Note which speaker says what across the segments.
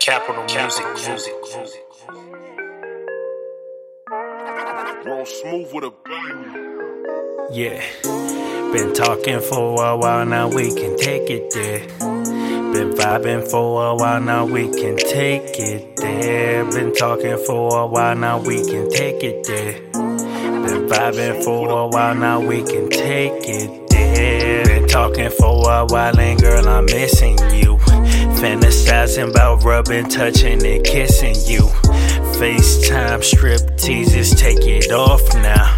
Speaker 1: Capital music, music, music.
Speaker 2: RawSmoov with a bang.
Speaker 1: Yeah, been talking for a while now, we can take it there. Been vibing for a while now, we can take it there. Been talking for a while now, we can take it there. Been vibing for a while now, we can take it there. Been talking for a while, and girl, I'm missing you. Fantasizing about rubbing, touching, and kissing you. FaceTime strip teases, take it off now.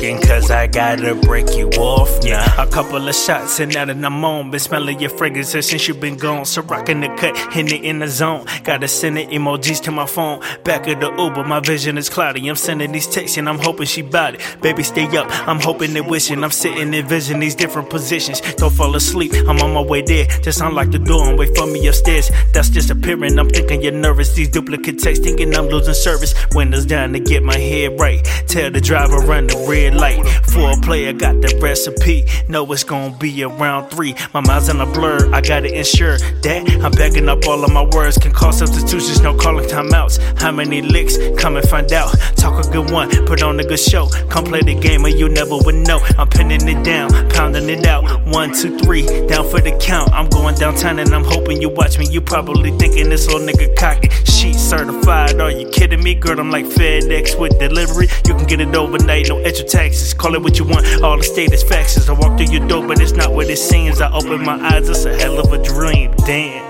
Speaker 1: Talking, cause I gotta break you off now. A couple of shots and now that I'm on. Been smelling your fragrance since you been gone. So rocking the cut, hitting it in the zone. Gotta send the emojis to my phone. Back of the Uber, my vision is cloudy. I'm sending these texts and I'm hoping she bout it. Baby, stay up. I'm hoping and wishing. I'm sitting and vision these different positions. Don't fall asleep, I'm on my way there. Just unlock the door and wait for me upstairs. That's disappearing. I'm thinking you're nervous. These duplicate texts thinking I'm losing service. Windows down to get my head right. Tell the driver run the red light. For a player, got the recipe. Know it's gonna be around three. My mind's in a blur, I gotta ensure that I'm backing up all of my words. Can call substitutions, no calling timeouts. How many licks? Come and find out. Talk a good one, put on a good show. Come play the game, or you never would know. I'm pinning it down, pounding it out. One, two, three, down for the count. I'm going downtown and I'm hoping you watch me. You probably thinking this little nigga cocky. Sheet certified, are you kidding me? Girl, I'm like FedEx with delivery. You can get it overnight, no extra taxes. Call it what you want, all the state status faxes. I walk through your door, but it's not what it seems. I open my eyes, it's a hell of a dream. Damn.